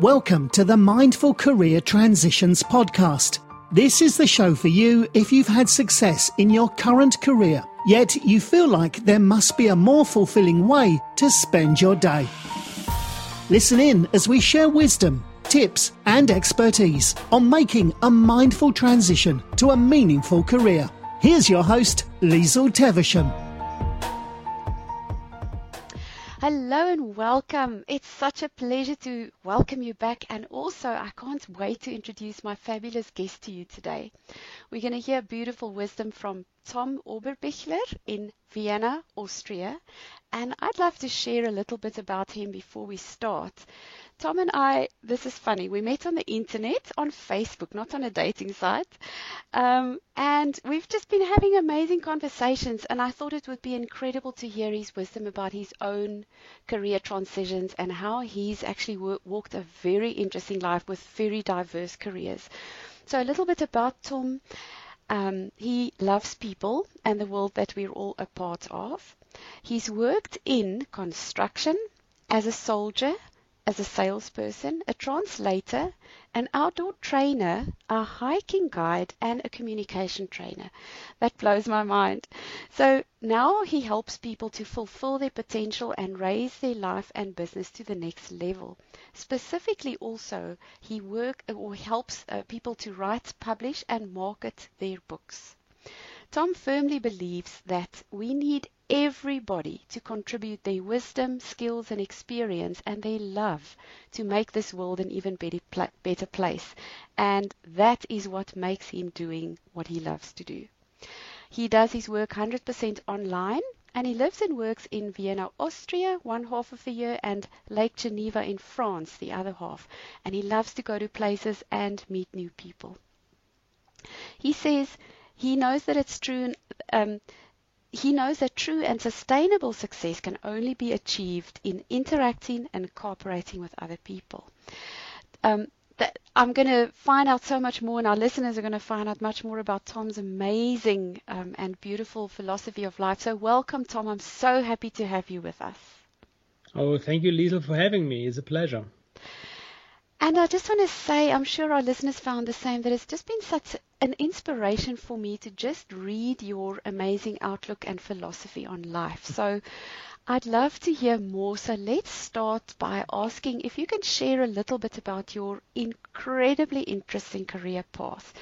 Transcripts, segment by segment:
Welcome to the Mindful Career Transitions podcast. This is the show for you if you've had success in your current career, yet you feel like there must be a more fulfilling way to spend your day. Listen in as we share wisdom, tips, and expertise on making a mindful transition to a meaningful career. Here's your host, Liesl Teversham. Hello and welcome. It's such a pleasure to welcome you back, and also I can't wait to introduce my fabulous guest to you today. We're going to hear beautiful wisdom from Tom Oberbichler in Vienna, Austria, and I'd love to share a little bit about him before we start. Tom and I, this is funny, we met on the internet, on Facebook, not on a dating site. Um, and we've just been having amazing conversations. And I thought it would be incredible to hear his wisdom about his own career transitions and how he's actually w- walked a very interesting life with very diverse careers. So, a little bit about Tom. Um, he loves people and the world that we're all a part of. He's worked in construction, as a soldier, as a salesperson, a translator, an outdoor trainer, a hiking guide, and a communication trainer. That blows my mind. So now he helps people to fulfill their potential and raise their life and business to the next level. Specifically, also, he work or helps uh, people to write, publish, and market their books. Tom firmly believes that we need everybody to contribute their wisdom, skills, and experience and their love to make this world an even better, place. And that is what makes him doing what he loves to do. He does his work 100% online and he lives and works in Vienna, Austria, one half of the year, and Lake Geneva in France, the other half. And he loves to go to places and meet new people. He says he knows that it's true. Um, he knows that true and sustainable success can only be achieved in interacting and cooperating with other people. Um, I'm going to find out so much more, and our listeners are going to find out much more about Tom's amazing um, and beautiful philosophy of life. So, welcome, Tom. I'm so happy to have you with us. Oh, thank you, Liesl, for having me. It's a pleasure. And I just want to say, I'm sure our listeners found the same, that it's just been such an inspiration for me to just read your amazing outlook and philosophy on life. So I'd love to hear more. So let's start by asking if you can share a little bit about your incredibly interesting career path.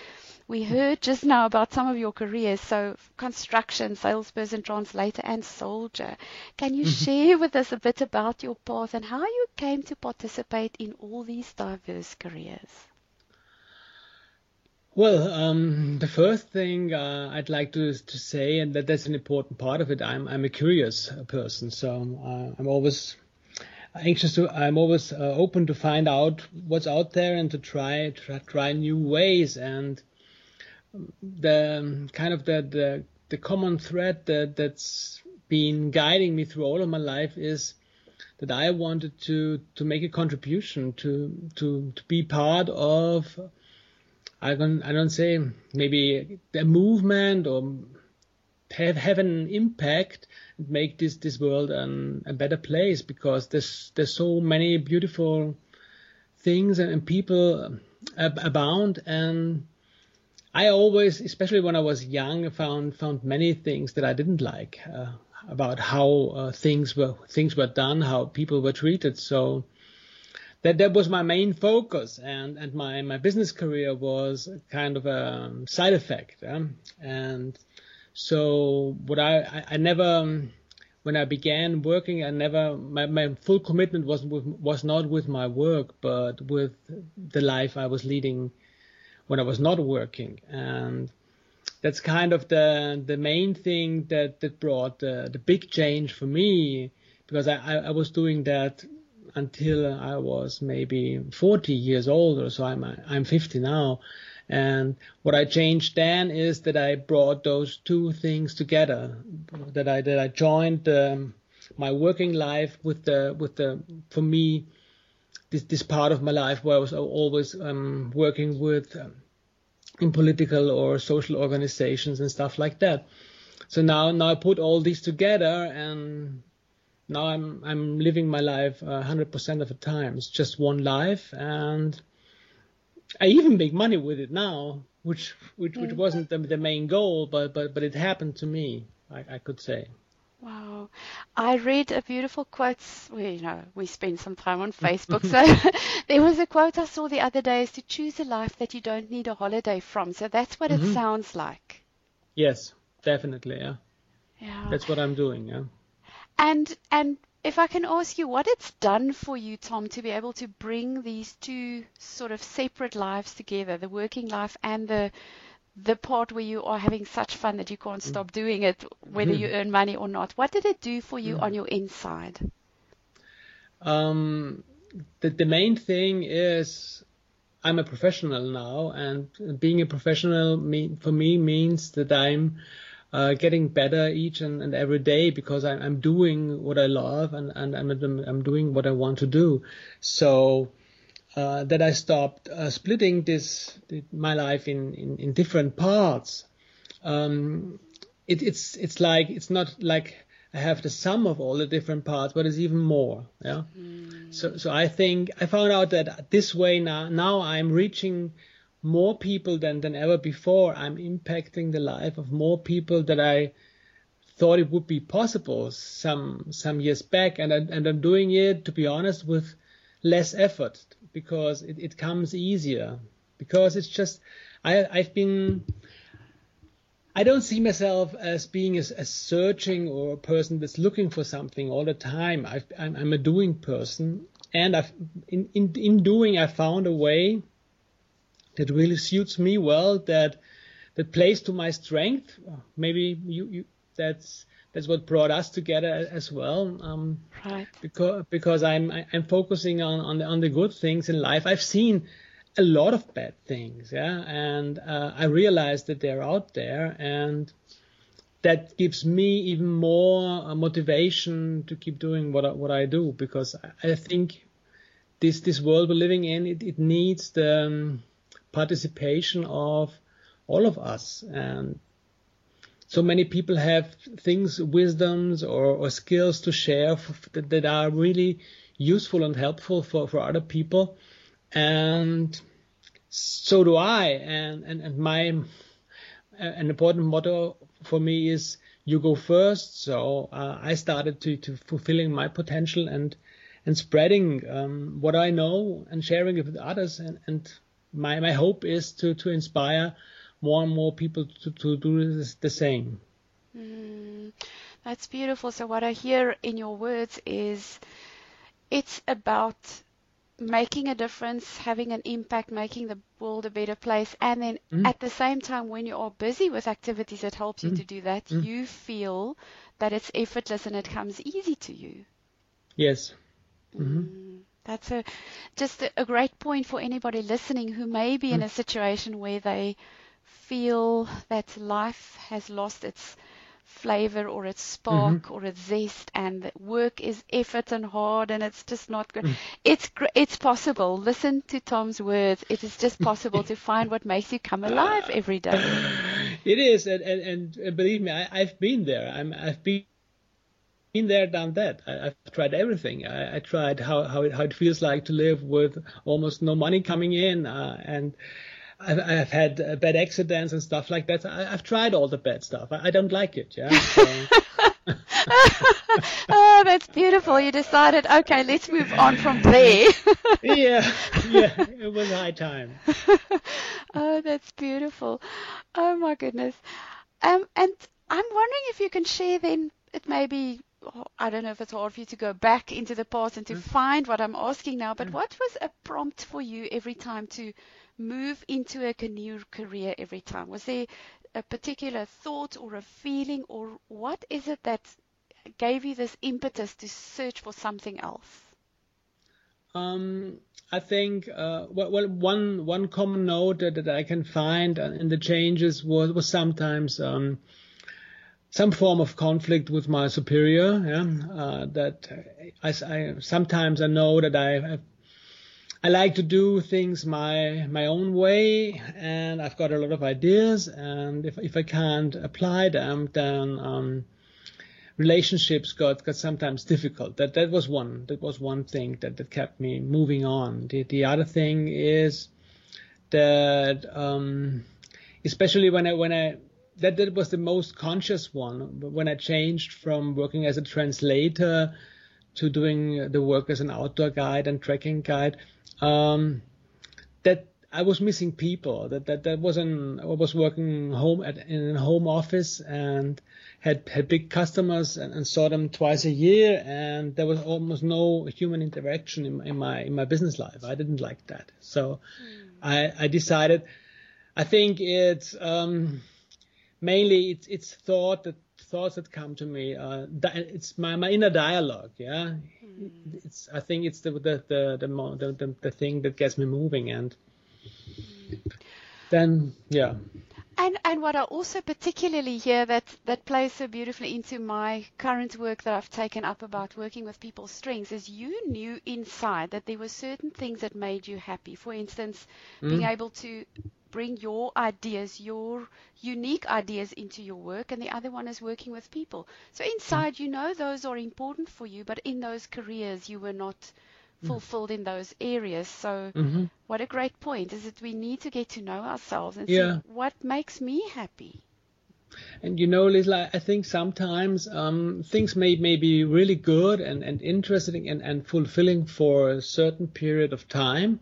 We heard just now about some of your careers, so construction, salesperson, translator, and soldier. Can you mm-hmm. share with us a bit about your path and how you came to participate in all these diverse careers? Well, um, the first thing uh, I'd like to to say, and that that's an important part of it. I'm I'm a curious person, so uh, I'm always anxious to. I'm always uh, open to find out what's out there and to try try, try new ways. And the um, kind of the the, the common thread that that's been guiding me through all of my life is that I wanted to to make a contribution to to to be part of I don't I don't say maybe a movement or have have an impact and make this this world an, a better place because there's there's so many beautiful things and, and people abound and I always, especially when I was young, found found many things that I didn't like uh, about how uh, things were things were done, how people were treated. So that that was my main focus, and and my my business career was kind of a side effect. Yeah? And so what I I, I never when I began working, I never my, my full commitment was with, was not with my work, but with the life I was leading when I was not working, and that's kind of the the main thing that that brought the the big change for me because I I, I was doing that until I was maybe 40 years old or so. I'm I'm 50 now, and what I changed then is that I brought those two things together. That I that I joined um, my working life with the with the for me this this part of my life where I was always um, working with um, in political or social organizations and stuff like that. So now now I put all these together and now I'm I'm living my life uh, 100% of the time. It's just one life, and I even make money with it now, which which which mm. wasn't the, the main goal, but but but it happened to me. I, I could say. Wow. I read a beautiful quote. Well, you know, we spend some time on Facebook. so there was a quote I saw the other day is to choose a life that you don't need a holiday from. So that's what mm-hmm. it sounds like. Yes, definitely. Yeah. Yeah. That's what I'm doing. Yeah. And, and if I can ask you what it's done for you, Tom, to be able to bring these two sort of separate lives together, the working life and the the part where you are having such fun that you can't stop mm. doing it, whether you mm-hmm. earn money or not. What did it do for you mm. on your inside? Um, the, the main thing is I'm a professional now, and being a professional me, for me means that I'm uh, getting better each and, and, every day because I'm, I'm doing what I love and, and I'm, I'm doing what I want to do. So uh, that I stopped uh, splitting this my life in, in, in different parts. Um, it, it's it's like it's not like I have the sum of all the different parts, but it's even more. Yeah. Mm. So so I think I found out that this way now now I'm reaching more people than than ever before. I'm impacting the life of more people that I thought it would be possible some some years back, and I, and I'm doing it to be honest with less effort because it, it comes easier because it's just I I've been I don't see myself as being a, a, searching or a person that's looking for something all the time. i am a doing person, and I've in, in in doing I found a way that really suits me well. That that plays to my strength. Maybe you, you that's that's what brought us together as well. Um, right. Because because I'm I'm focusing on on the, on the good things in life. I've seen a lot of bad things, yeah, and uh, I realize that they're out there, and that gives me even more uh, motivation to keep doing what I, what I do because I think this this world we're living in it, it needs the um, participation of all of us and so many people have things, wisdoms or, or skills to share that, that, are really useful and helpful for, for other people. And so do I. And, and, and my, an important motto for me is you go first. So uh, I started to, to fulfilling my potential and, and spreading um, what I know and sharing it with others. And, and my, my hope is to, to inspire more and more people to, to do this, the same. Mm, that's beautiful. So, what I hear in your words is it's about making a difference, having an impact, making the world a better place. And then mm. at the same time, when you are busy with activities that helps you mm. to do that, mm. you feel that it's effortless and it comes easy to you. Yes. Mm-hmm. Mm, that's a just a, a, great point for anybody listening who may be in a situation where they feel that life has lost its flavor or its spark mm-hmm. or its zest and that work is effort and hard and it's just not good. Mm. It's it's possible. Listen to Tom's words. It is just possible to find what makes you come alive every day. It is, and, and, and believe me, I, have been there. I'm, I've been been there, done that. I, have tried everything. I, I, tried how how it, how it feels like to live with almost no money coming in, uh, and I've, I've had uh, bad accidents and stuff like that. I, have tried all the bad stuff. I, I don't like it. Yeah. So. oh, that's beautiful. You decided, okay, let's move on from there. yeah, yeah, it was high time. oh, that's beautiful. Oh my goodness. Um, and I'm wondering if you can share then. It may be I don't know if it's hard for you to go back into the past and to mm. find what I'm asking now, but mm. what was a prompt for you every time to move into a new career every time? Was there a particular thought or a feeling, or what is it that gave you this impetus to search for something else? Um, I think uh, well, one one common note that, that I can find in the changes was was sometimes um, some form of conflict with my superior. Yeah, uh, that I, I, sometimes I know that I I like to do things my my own way, and I've got a lot of ideas. And if if I can't apply them, then um, relationships got got sometimes difficult. That that was one that was one thing that that kept me moving on. The the other thing is that um, especially when I when I that that was the most conscious one. When I changed from working as a translator to doing the work as an outdoor guide and trekking guide, um, that I was missing people. That that that wasn't. I was working home at in a home office and had had big customers and, and saw them twice a year, and there was almost no human interaction in, in my in my business life. I didn't like that, so mm. I I decided. I think it's um, mainly it's it's thought that thoughts that come to me. Uh, it's my, my inner dialogue. Yeah, mm. it's I think it's the the the the, the, the thing that gets me moving, and mm. then yeah. And and what I also particularly hear that that plays so beautifully into my current work that I've taken up about working with people's strengths is you knew inside that there were certain things that made you happy. For instance, mm. being able to bring your ideas, your unique ideas into your work, and the other one is working with people. So inside, you know those are important for you, but in those careers, you were not mm. fulfilled in those areas. So, mm-hmm. what a great point is that we need to get to know ourselves and yeah. see what makes me happy. And you know, Liz, I think sometimes um, things may, may be really good and, and interesting and, and fulfilling for a certain period of time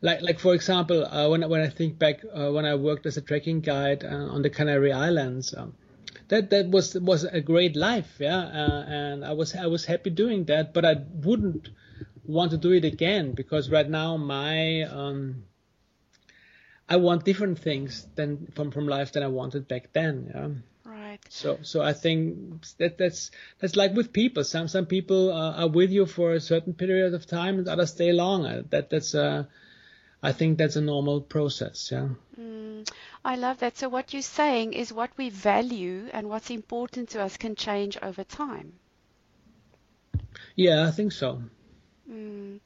like like for example, uh, when when I think back uh, when I worked as a trekking guide uh, on the Canary Islands, um, that that was was a great life, yeah, uh, and I was I was happy doing that, but I wouldn't want to do it again because right now my um, I want different things than from from life than I wanted back then, yeah. Right. So so I think that that's that's like with people. Some some people uh, are with you for a certain period of time, and others stay longer. That that's uh I think that's a normal process. Yeah. Mm, I love that. So what you're saying is what we value and what's important to us can change over time. Yeah, I think so. Mm.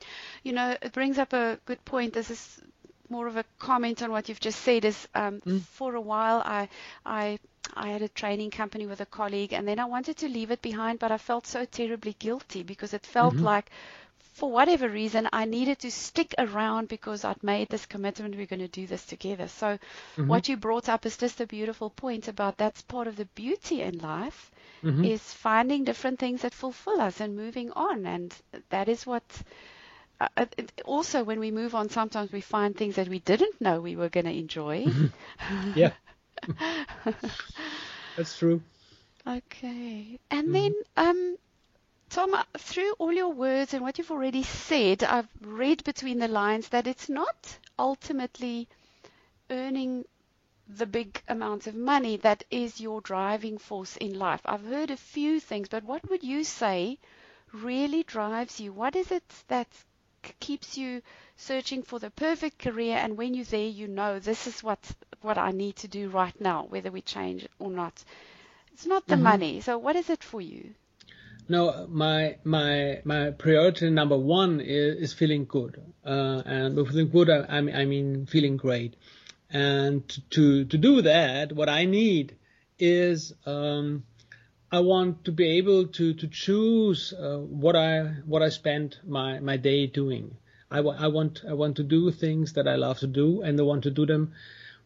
You know, it brings up a good point. This is more of a comment on what you've just said. Is um, mm. for a while I I I had a training company with a colleague, and then I wanted to leave it behind, but I felt so terribly guilty because it felt mm-hmm. like for whatever reason, I needed to stick around because I'd made this commitment. We're going to do this together. So, mm-hmm. what you brought up is just a beautiful point about that's part of the beauty in life mm-hmm. is finding different things that fulfill us and moving on. And that is what. Uh, uh also, when we move on, sometimes we find things that we didn't know we were going to enjoy. Mm-hmm. yeah, that's true. Okay, and mm-hmm. then um, Tom, through all your words and what you've already said, I've read between the lines that it's not ultimately earning the big amounts of money that is your driving force in life. I've heard a few things, but what would you say really drives you? What is it that keeps you searching for the perfect career and when you're there you know this is what what I need to do right now whether we change or not. It's not the mm-hmm. money. So what is it for you? No, my my my priority number one is, is feeling good, uh, and with feeling good, I, I mean feeling great. And to to do that, what I need is um, I want to be able to to choose uh, what I what I spend my my day doing. I, I want I want to do things that I love to do, and I want to do them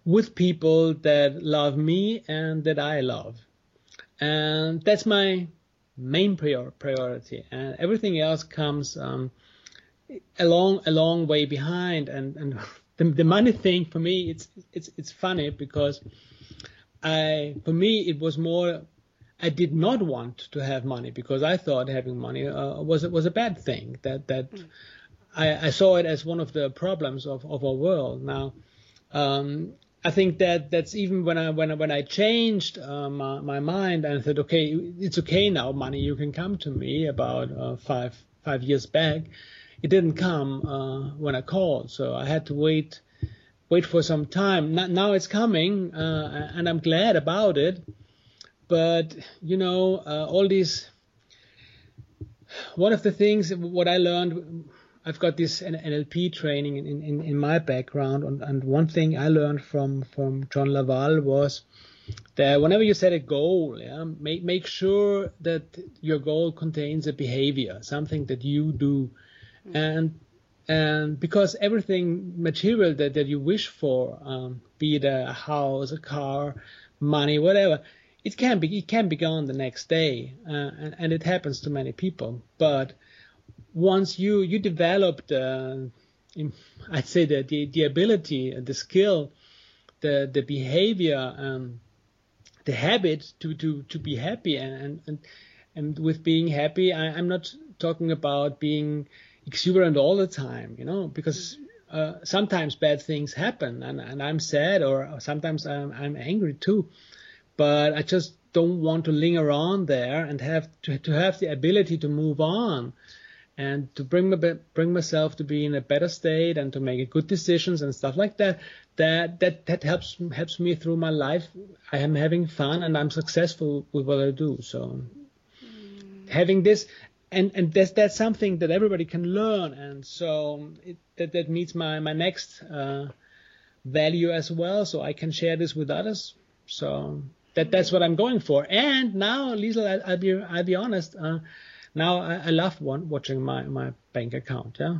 with people that love me and that I love. And that's my main prior- priority, and everything else comes um, a long a long way behind. And and the, the money thing for me, it's it's it's funny because I for me it was more. I did not want to have money because I thought having money uh, was was a bad thing. That that mm. I, I, saw it as one of the problems of, of our world. Now, um, I think that that's even when I when I, when I changed uh, my, my mind and said, okay, it's okay now, money, you can come to me about uh, five five years back. It didn't come uh, when I called, so I had to wait wait for some time. Now it's coming, uh, and I'm glad about it. But you know, uh, all these. One of the things what I learned I've got this NLP training in, in, in my background, and, and one thing I learned from, from John La Valle was that whenever you set a goal, yeah, make make sure that your goal contains a behavior, something that you do, mm-hmm. and and because everything material that, that you wish for, um, be it a house, a car, money, whatever, it can be it can be gone the next day, uh, and, and, it happens to many people. But once you you develop the, I'd say the the, the ability, the skill, the the behavior, um, the habit to to to be happy, and and and with being happy, I, I'm not talking about being exuberant all the time, you know, because uh, sometimes bad things happen and, and I'm sad or sometimes I'm, I'm angry too. But I just don't want to linger on there and have to, to have the ability to move on and to bring my, bring myself to be in a better state and to make good decisions and stuff like that. That that that helps helps me through my life. I am having fun and I'm successful with what I do. So mm. having this and and that's that's something that everybody can learn and so it, that that meets my my next uh, value as well so i can share this with others so that that's what i'm going for and now liesl I, will be i'll be honest uh, now I, I love one, watching my my bank account yeah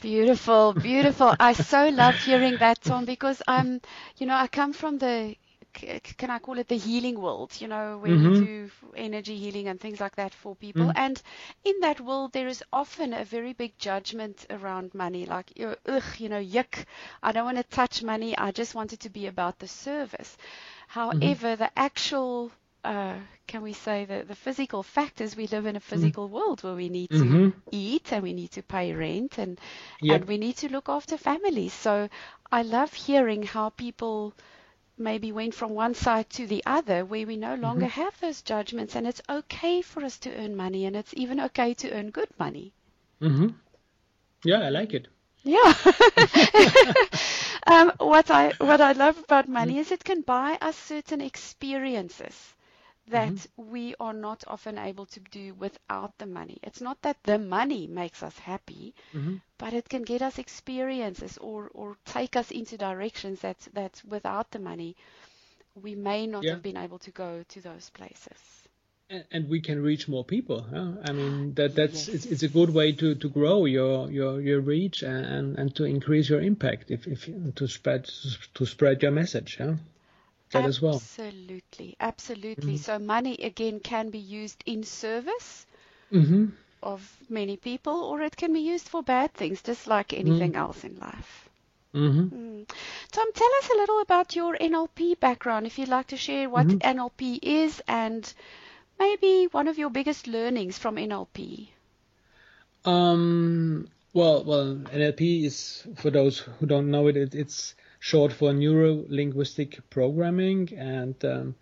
Beautiful, beautiful. I so love hearing that, Tom, because I'm, you know, I come from the can I call it the healing world, you know, where mm-hmm. we do energy healing and things like that for people. Mm. And in that world, there is often a very big judgment around money, like, ugh, you know, yuck, I don't want to touch money. I just want it to be about the service. Mm-hmm. However, mm-hmm. the actual uh, can we say that the physical fact is we live in a mm-hmm. physical mm. world where we need to mm-hmm. eat and we need to pay rent and yep. and we need to look after families. So I love hearing how people maybe went from one side to the other where we no longer mm-hmm. have those judgments and it's okay for us to earn money and it's even okay to earn good money. Mhm. Yeah, I like it. Yeah. um, what I what I love about money mm-hmm. is it can buy us certain experiences that mm-hmm. we are not often able to do without the money. It's not that the money makes us happy, mm-hmm. but it can get us experiences or, or take us into directions that, that without the money, we may not yeah. have been able to go to those places. And, and we can reach more people. Huh? I mean, that that's yes. it's, it's, a good way to, to grow your, your, your reach and, and to increase your impact if, if to spread to spread your message. Huh? That absolutely, as well. Absolutely, absolutely. Mm-hmm. So money again can be used in service mm-hmm. of many people, or it can be used for bad things, just like anything mm-hmm. else in life. Mm-hmm. Mm. Tom, tell us a little about your NLP background, if you'd like to share what mm-hmm. NLP is and maybe one of your biggest learnings from NLP. Um, well, well, NLP is for those who don't know it, it it's short for neuro linguistic programming. And um,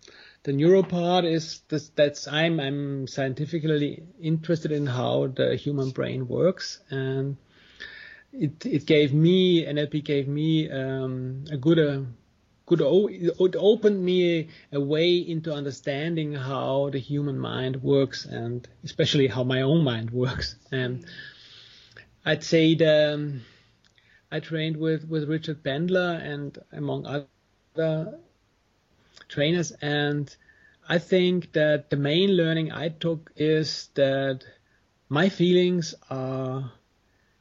the neuro part is this, that's I'm I'm scientifically interested in how the human brain works, and it it gave me NLP gave me um, a good. Uh, good it opened me a way into understanding how the human mind works and especially how my own mind works and I'd say the I trained with, with Richard Bandler and among other trainers. And I think that the main learning I took is that my feelings are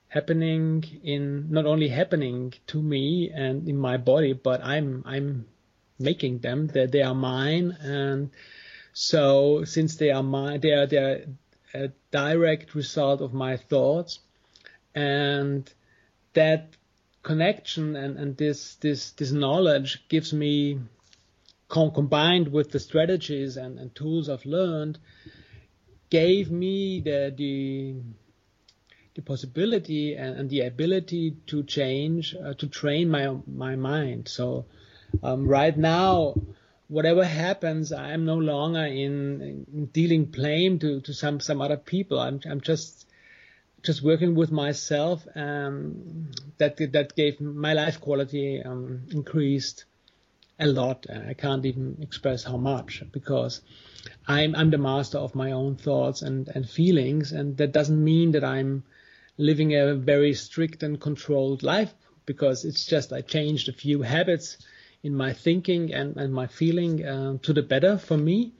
happening in not only happening to me and in my body, but I'm I'm making them. That they are mine, and so since they are mine, they are they are a direct result of my thoughts, and that connection and, and this this this knowledge gives me com- combined with the strategies and, and tools I've learned gave me the the the possibility and, and the ability to change uh, to train my my mind. So um, right now whatever happens i'm no longer in, in dealing blame to, to some some other people. I'm i'm just just working with myself um, that that gave my life quality um, increased a lot. I can't even express how much because I'm I'm the master of my own thoughts and and feelings, and that doesn't mean that I'm living a very strict and controlled life because it's just I changed a few habits in my thinking and, and my feeling uh, to the better for me.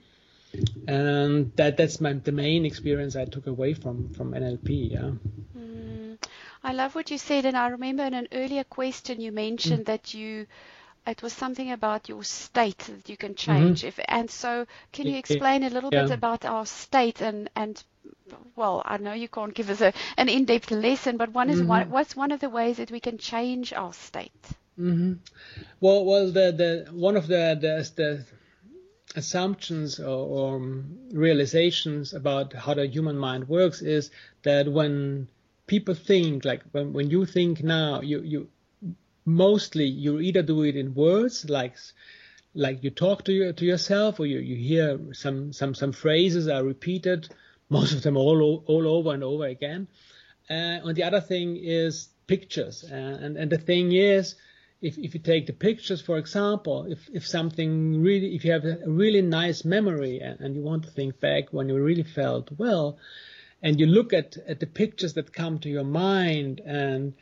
And that that's my the main experience I took away from from NLP. Yeah. Mm, I love what you said, and I remember in an earlier question you mentioned mm. that you it was something about your state that you can change. Mm-hmm. If and so, can you explain a little yeah. bit about our state and and well, I know you can't give us a, an in-depth lesson, but one is mm-hmm. one, what's one of the ways that we can change our state? Mm-hmm. Well, well, the the one of the the, the assumptions or, or, realizations about how the human mind works is that when people think, like when when you think now, you you mostly you either do it in words, like like you talk to your, to yourself, or you, you hear some some some phrases are repeated most of them all all over and over again. Uh, and the other thing is pictures. Uh, and and the thing is, if if you take the pictures, for example, if if something really, if you have a really nice memory and, and you want to think back when you really felt well, and you look at at the pictures that come to your mind and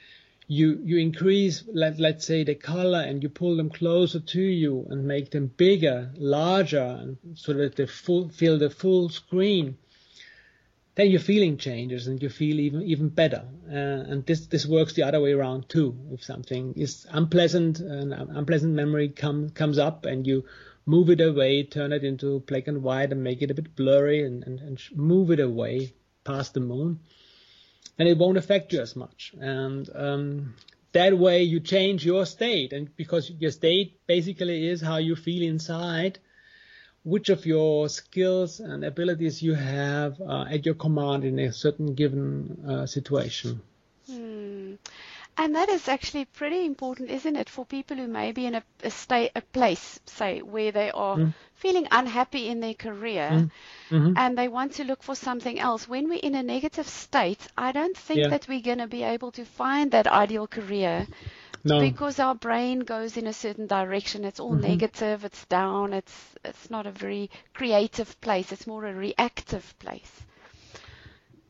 you you increase let let's say the color and you pull them closer to you and make them bigger larger so that they full fill the full screen then your feeling changes and you feel even even better. Uh, and this this works the other way around too. If something is unpleasant, an unpleasant memory comes comes up, and you move it away, turn it into black and white, and make it a bit blurry, and, and, and move it away past the moon, and it won't affect you as much. And um, that way you change your state, and because your state basically is how you feel inside which of your skills and abilities you have uh, at your command in a certain given uh, situation. Hmm. And that is actually pretty important, isn't it, for people who may be in a, a state, a place, say, where they are mm. feeling unhappy in their career, mm. mm-hmm. and they want to look for something else. When we're in a negative state, I don't think yeah. that we're going to be able to find that ideal career no. Because our brain goes in a certain direction. It's all mm-hmm. negative. It's down. It's it's not a very creative place. It's more a reactive place.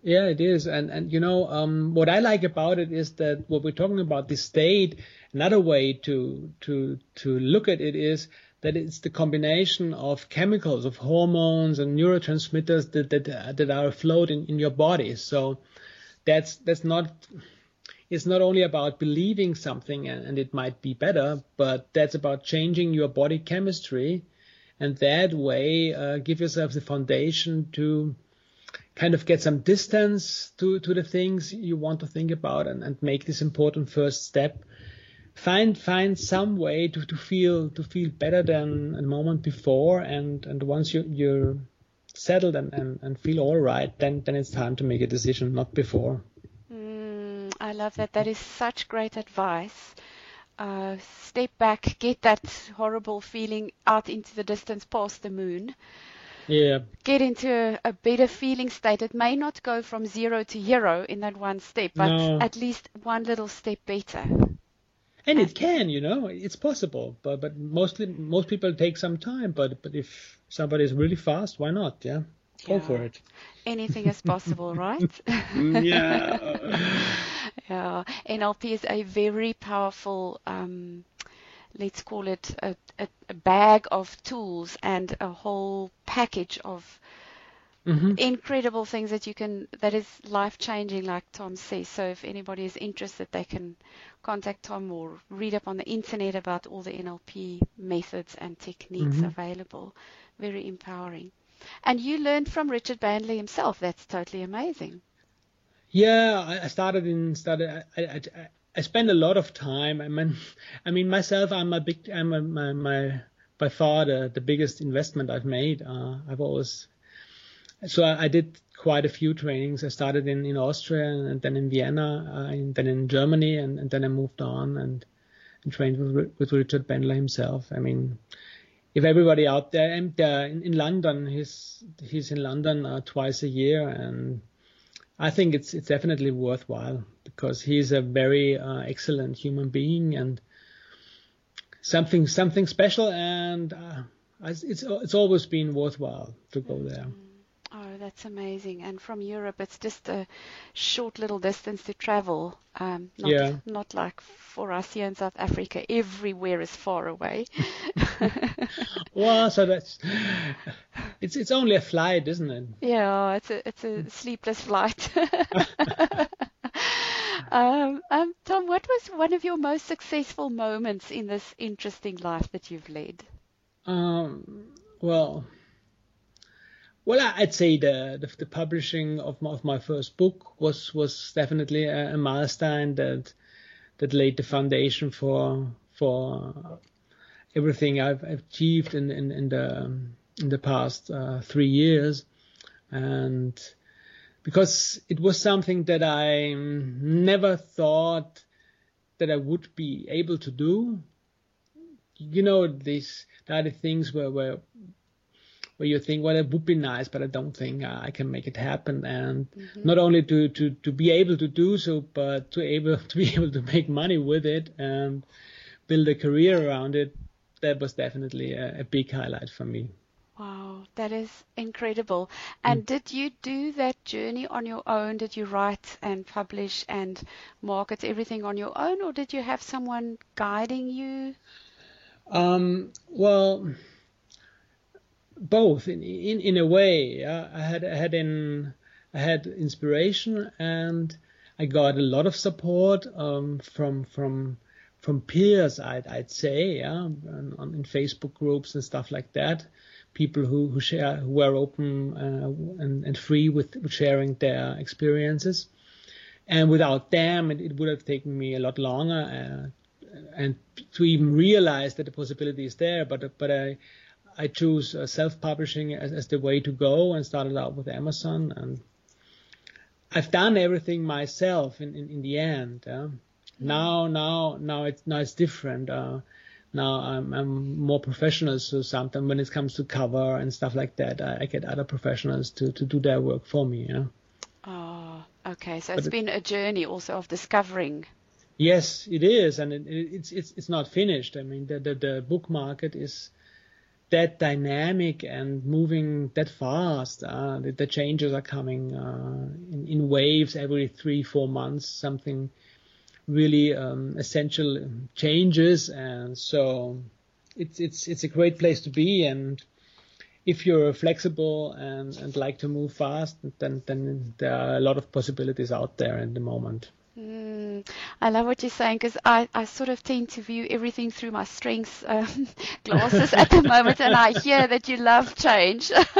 Yeah, it is. And and you know, um, what I like about it is that what we're talking about the state. Another way to to to look at it is that it's the combination of chemicals, of hormones and neurotransmitters that that, that are afloat in, in your body. So that's that's not it's not only about believing something and, and, it might be better, but that's about changing your body chemistry, and that way uh, give yourself the foundation to kind of get some distance to to the things you want to think about and, and make this important first step. Find find some way to, to feel to feel better than a moment before, and and once you you're settled and, and, and feel all right, then then it's time to make a decision, not before. I love that. That is such great advice. Uh, step back, get that horrible feeling out into the distance past the moon. Yeah. Get into a, a, better feeling state. It may not go from zero to hero in that one step, but no. at least one little step better. And it can, you know, it's possible, but but mostly most people take some time. But but if somebody is really fast, why not? Yeah, go yeah. for it. Anything is possible, right? yeah. Yeah, NLP is a very powerful, um, let's call it a, a, a, bag of tools and a whole package of mm-hmm. incredible things that you can, that is life changing, like Tom says. So if anybody is interested, they can contact Tom or read up on the internet about all the NLP methods and techniques mm-hmm. available. Very empowering. And you learned from Richard Bandler himself. That's totally amazing. Yeah, I started in started. I, I, I spend a lot of time. I mean, I mean myself. I'm a big. I'm a, my my by far the the biggest investment I've made. Uh, I've always. So I, I, did quite a few trainings. I started in in Austria and then in Vienna, uh, and then in Germany, and, and then I moved on and, and trained with with Richard Bandler himself. I mean, if everybody out there and uh, in, in London, he's he's in London uh, twice a year and I think it's it's definitely worthwhile because he's a very uh, excellent human being and something something special, and uh, it's it's always been worthwhile to go there. That that's amazing. And from Europe, it's just a short little distance to travel. Um, not, Yeah. not like for us here in South Africa, everywhere is far away. Well, so that's it's it's only a flight, isn't it? yeah, it's a it's a sleepless flight. um, um, Tom, what was one of your most successful moments in this interesting life that you've led? Um, well, well, I'd say the the, the publishing of my, of my first book was was definitely a, a milestone that that laid the foundation for for everything I've achieved in in, in the in the past uh, three years, and because it was something that I never thought that I would be able to do. You know, these the things where where where you think, well, it would be nice, but I don't think I can make it happen. And not only to, to, to be able to do so, but to able to be able to make money with it and build a career around it. That was definitely a, a big highlight for me. Wow, that is incredible. And did you do that journey on your own? Did you write and publish and market everything on your own, or did you have someone guiding you? Um, well, both in in, in a way. I had I had in I had inspiration and I got a lot of support um, from from from peers. I'd I'd say yeah, on, in Facebook groups and stuff like that. People who who share who were open uh, and and free with, with sharing their experiences. And without them, it, it would have taken me a lot longer. Uh, and to even realize that the possibility is there. But but I I choose uh, self-publishing as, as the way to go and started out with Amazon. And I've done everything myself in, in, in the end. Yeah. Now now now it's now it's different. Uh, now I'm I'm more professional. So sometimes when it comes to cover and stuff like that, I, I get other professionals to, to do their work for me. Yeah. Oh, okay. So it's it- been a journey also of discovering. Yes, it is, and it, it, it's it's it's not finished. I mean, the, the the book market is that dynamic and moving that fast. Uh, the, the changes are coming uh, in, in waves every three four months. Something really um, essential changes, and so it's it's it's a great place to be. And if you're flexible and, and like to move fast, then then there are a lot of possibilities out there at the moment. I love what you're saying because I, I sort of tend to view everything through my strengths um, glasses at the moment, and I hear that you love change.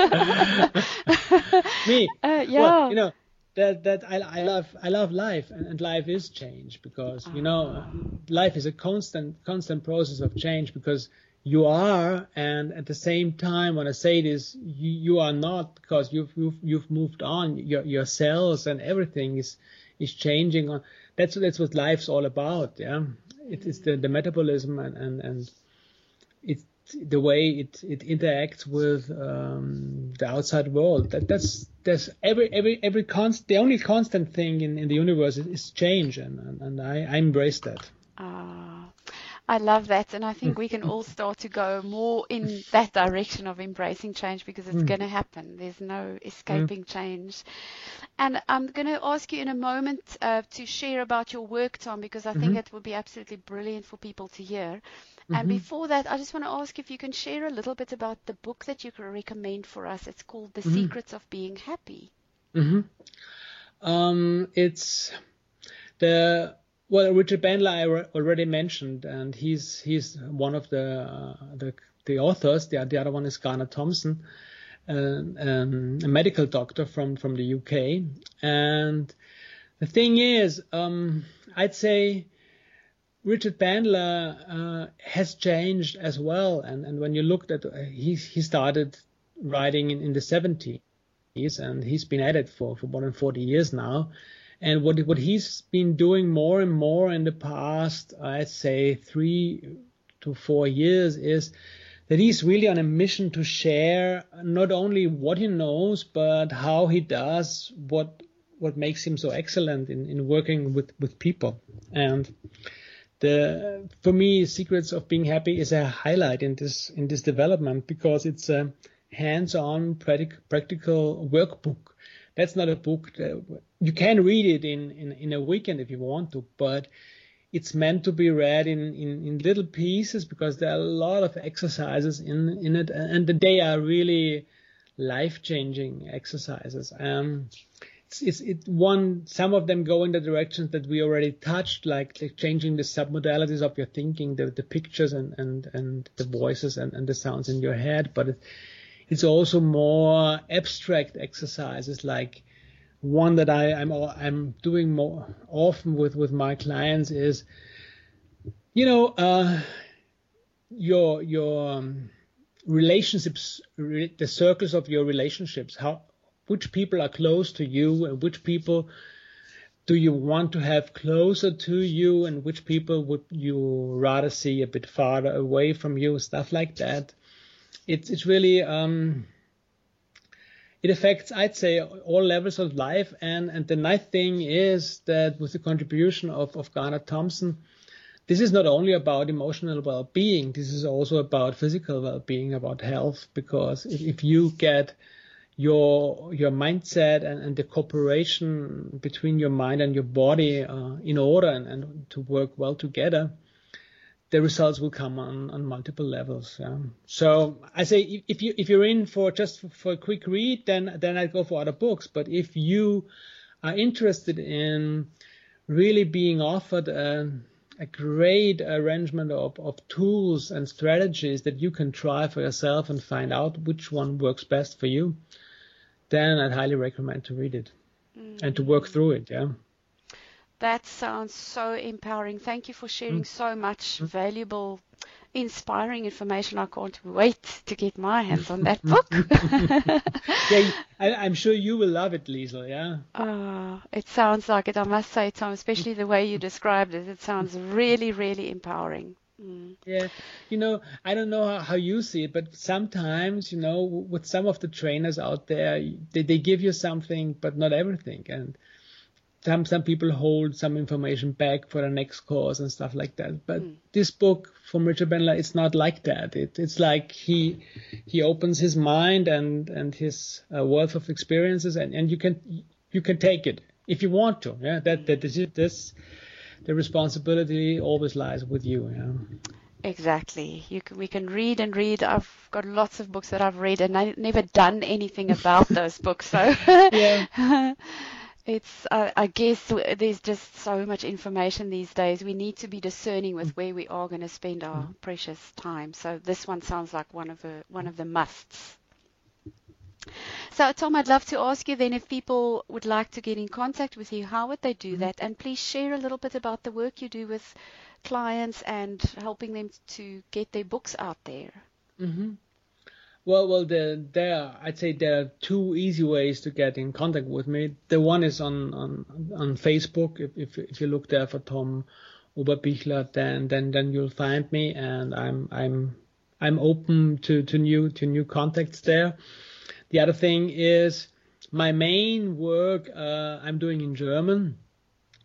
Me, Uh, yeah. Well, you know that that I, I love I love life and, and life is change because you know life is a constant constant process of change because you are and at the same time when I say this you, you are not because you've you've, you've moved on your your cells and everything is is changing on that's that's what life's all about yeah it is the, the metabolism and and, and it's the way it, it interacts with um, the outside world. That that's there's every every every const the only constant thing in, in the universe is, is change, and and, and I, I embrace that. Ah, I love that, and I think we can all start to go more in that direction of embracing change because it's going to happen. There's no escaping change. And I'm going to ask you in a moment uh, to share about your work, Tom, because I think it would be absolutely brilliant for people to hear. And before that, I just want to ask if you can share a little bit about the book that you can recommend for us. It's called The Secrets of Being Happy. hmm Um, it's the well Richard Bandler I already mentioned, and he's he's one of the uh, the the authors. The the other one is Garner Thomson, uh, um, a medical doctor from from the UK. And the thing is, um, I'd say Richard Bandler uh, has changed as well. And, and when you looked at, uh, he, he started writing in, in the 70s and he's been at it for, for more than 40 years now. And what, what he's been doing more and more in the past, I'd say three to four years is that he's really on a mission to share not only what he knows, but how he does what, what makes him so excellent in, in working with, with people. And, the for me secrets of being happy is a highlight in this in this development because it's a hands-on practical workbook. That's not a book. That, you can read it in, in, in a weekend if you want to, but it's meant to be read in, in, in little pieces because there are a lot of exercises in, in it and they are really life-changing exercises. Um, it's, it's it one some of them go in the directions that we already touched, like, like changing the submodalities of your thinking, the, the pictures and, and, and the voices and, and the sounds in your head. But it, it's also more abstract exercises like one that I, I'm I'm doing more often with with my clients is, you know, uh, your your um, relationships, the circles of your relationships, how which people are close to you and which people do you want to have closer to you and which people would you rather see a bit farther away from you, stuff like that. It's it's really um, it affects, I'd say, all levels of life. And, and the nice thing is that with the contribution of, of Garner Thomson, this is not only about emotional well-being, this is also about physical well-being, about health, because if, if you get your your mindset and, and the cooperation between your mind and your body uh, in order and, and to work well together, the results will come on, on multiple levels. Yeah. So I say if you if you're in for just for a quick read, then then I'd go for other books. But if you are interested in really being offered a, a great arrangement of, of tools and strategies that you can try for yourself and find out which one works best for you, then I'd highly recommend to read it mm. and to work through it. Yeah. That sounds so empowering. Thank you for sharing mm. so much mm. valuable, inspiring information. I can't wait to get my hands on that book. yeah, I, am sure you will love it, Liesl. Yeah. Oh, it sounds like it. I must say, Tom, especially the way you described it. It sounds really, really empowering. Mm. Yeah, you know, I don't know how, how, you see it, but sometimes, you know, with some of the trainers out there, they, they give you something, but not everything. And some some people hold some information back for the next course and stuff like that. But mm. this book from Richard Bandler, it's not like that. It, it's like he he opens his mind and and his uh, wealth of experiences, and, and you can you can take it if you want to. Yeah, that that this, this the responsibility always lies with you. Yeah. Exactly. You can, we can read and read. I've got lots of books that I've read, and I've never done anything about those books. So yeah. It's, uh, I guess, there's just so much information these days. We need to be discerning with where we are going to spend our mm-hmm. precious time. So this one sounds like one of the one of the musts. So Tom, I'd love to ask you then if people would like to get in contact with you, how would they do mm-hmm. that? And please share a little bit about the work you do with clients and helping them to get their books out there. Mm-hmm. Well, well, there, there, I'd say there are two easy ways to get in contact with me. The one is on on, on Facebook. If, if if you look there for Tom Oberbichler, then then then you'll find me, and I'm I'm I'm open to to new to new contacts there. The other thing is my main work uh, I'm doing in German.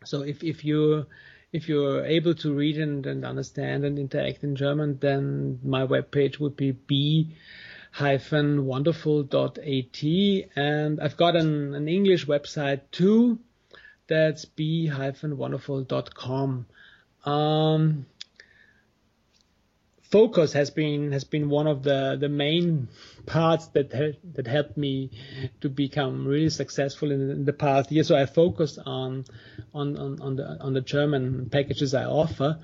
So if if you if you're able to read and, and understand and interact in German, then my webpage would be b wonderful.at and I've got an, an English website too. That's b hyphen wonderful.com. Um, focus has been has been one of the the main parts that that helped me to become really successful in, in, the past year. So I focused on on on, on the on the German packages I offer.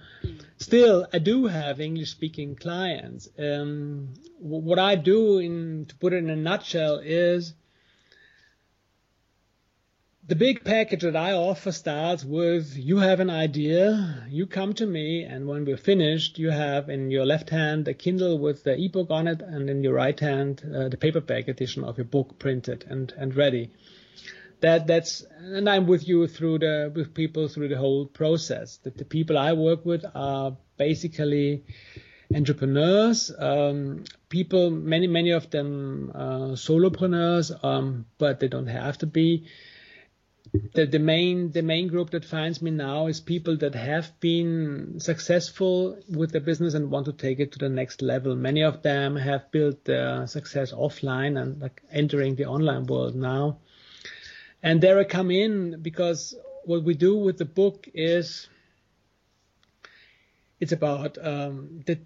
Still, I do have English speaking clients. Um, what I do, in to put it in a nutshell, is the big package that I offer starts with you have an idea, you come to me, and when we're finished, you have in your left hand a Kindle with the ebook on it, and in your right hand uh, the paperback edition of your book printed and, and ready. That that's and I'm with you through the with people through the whole process. That the people I work with are basically entrepreneurs, um, people, many many of them uh, solopreneurs, um, but they don't have to be the, the main the main group that finds me now is people that have been successful with their business and want to take it to the next level. Many of them have built their success offline and like entering the online world now. And there I come in because what we do with the book is it's about um, the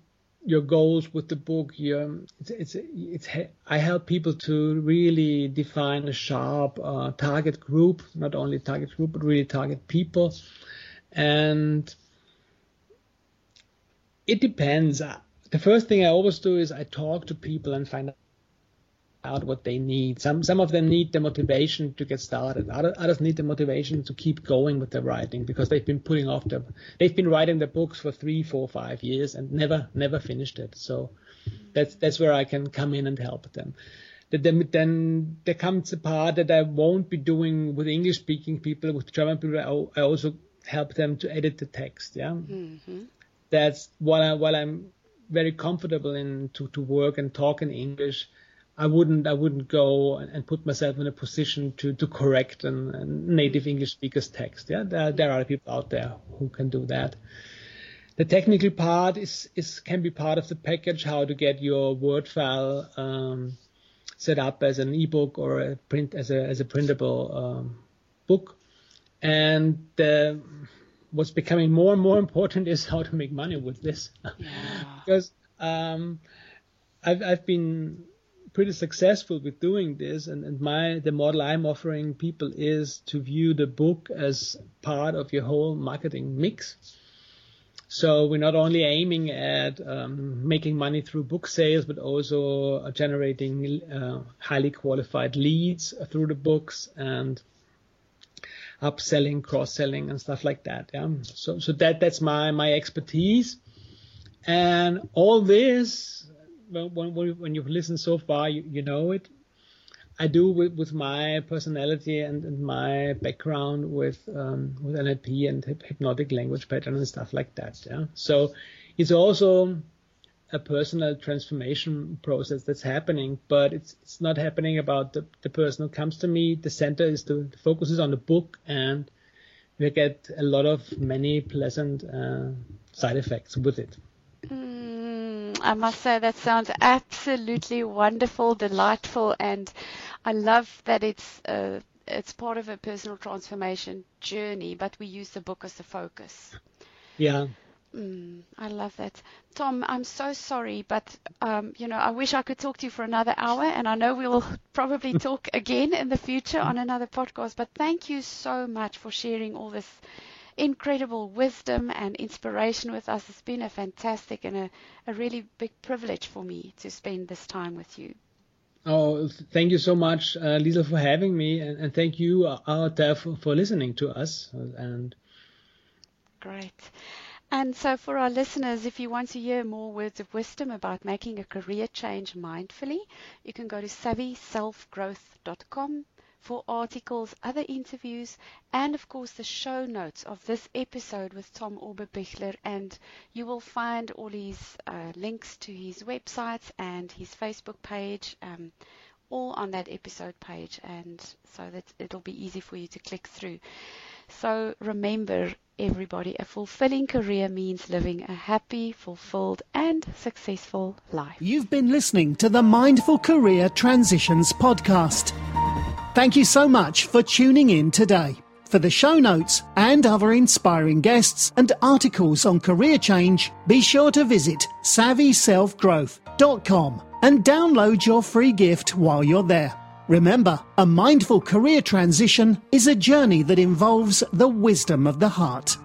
your goals with the book. Your, it's, it's, it's, I help people to really define a sharp uh, target group, not only target group, but really target people. And it depends. The first thing I always do is I talk to people and find out what they need. Some some of them need the motivation to get started. Others, others need the motivation to keep going with their writing because they've been putting off their they've been writing their books for three, four, five years and never never finished it. So that's that's where I can come in and help them. Then, then there comes a part that I won't be doing with English speaking people, with German people. I also help them to edit the text. Yeah, mm-hmm. that's what I what I'm very comfortable in to to work and talk in English I wouldn't I wouldn't go and put myself in a position to to correct a, native English speaker's text. Yeah, there, there are people out there who can do that. The technical part is is can be part of the package. How to get your Word file um, set up as an ebook or a print as a as a printable um, book, and the, what's becoming more and more important is how to make money with this, yeah. because um, I've I've been pretty successful with doing this and, and my the model I'm offering people is to view the book as part of your whole marketing mix. So we're not only aiming at um, making money through book sales, but also uh, generating uh, highly qualified leads through the books and upselling, cross-selling, and stuff like that. Yeah. So so that that's my my expertise, and all this when, when you've listened so far, you, you know it. I do with, with my personality and, and my background with um, with NLP and hypnotic language pattern and stuff like that. Yeah. So it's also a personal transformation process that's happening, but it's it's not happening about the, the person who comes to me. The center is the, the focus is on the book, and we get a lot of many pleasant uh, side effects with it. I must say that sounds absolutely wonderful, delightful, and I love that it's uh, it's part of a personal transformation journey, but we use the book as the focus. Yeah. Mm, I love that. Tom, I'm so sorry, but um, you know, I wish I could talk to you for another hour, and I know we will probably talk again in the future on another podcast. But thank you so much for sharing all this incredible wisdom and inspiration with us. It's been a fantastic and a, a really big privilege for me to spend this time with you. Oh, thank you so much, uh, Lisa, for having me, and, and thank you uh, out there for, for listening to us. And great. And so, for our listeners, if you want to hear more words of wisdom about making a career change mindfully, you can go to savvyselfgrowth.com for articles, other interviews, and of course the show notes of this episode with Tom Oberbichler. And you will find all his uh, links to his websites and his Facebook page. Um, all on that episode page, and so that it'll be easy for you to click through. So remember, everybody, a fulfilling career means living a happy, fulfilled, and successful life. You've been listening to the Mindful Career Transitions podcast. Thank you so much for tuning in today. For the show notes and other inspiring guests and articles on career change, be sure to visit savvyselfgrowth.com and download your free gift while you're there. Remember, a mindful career transition is a journey that involves the wisdom of the heart.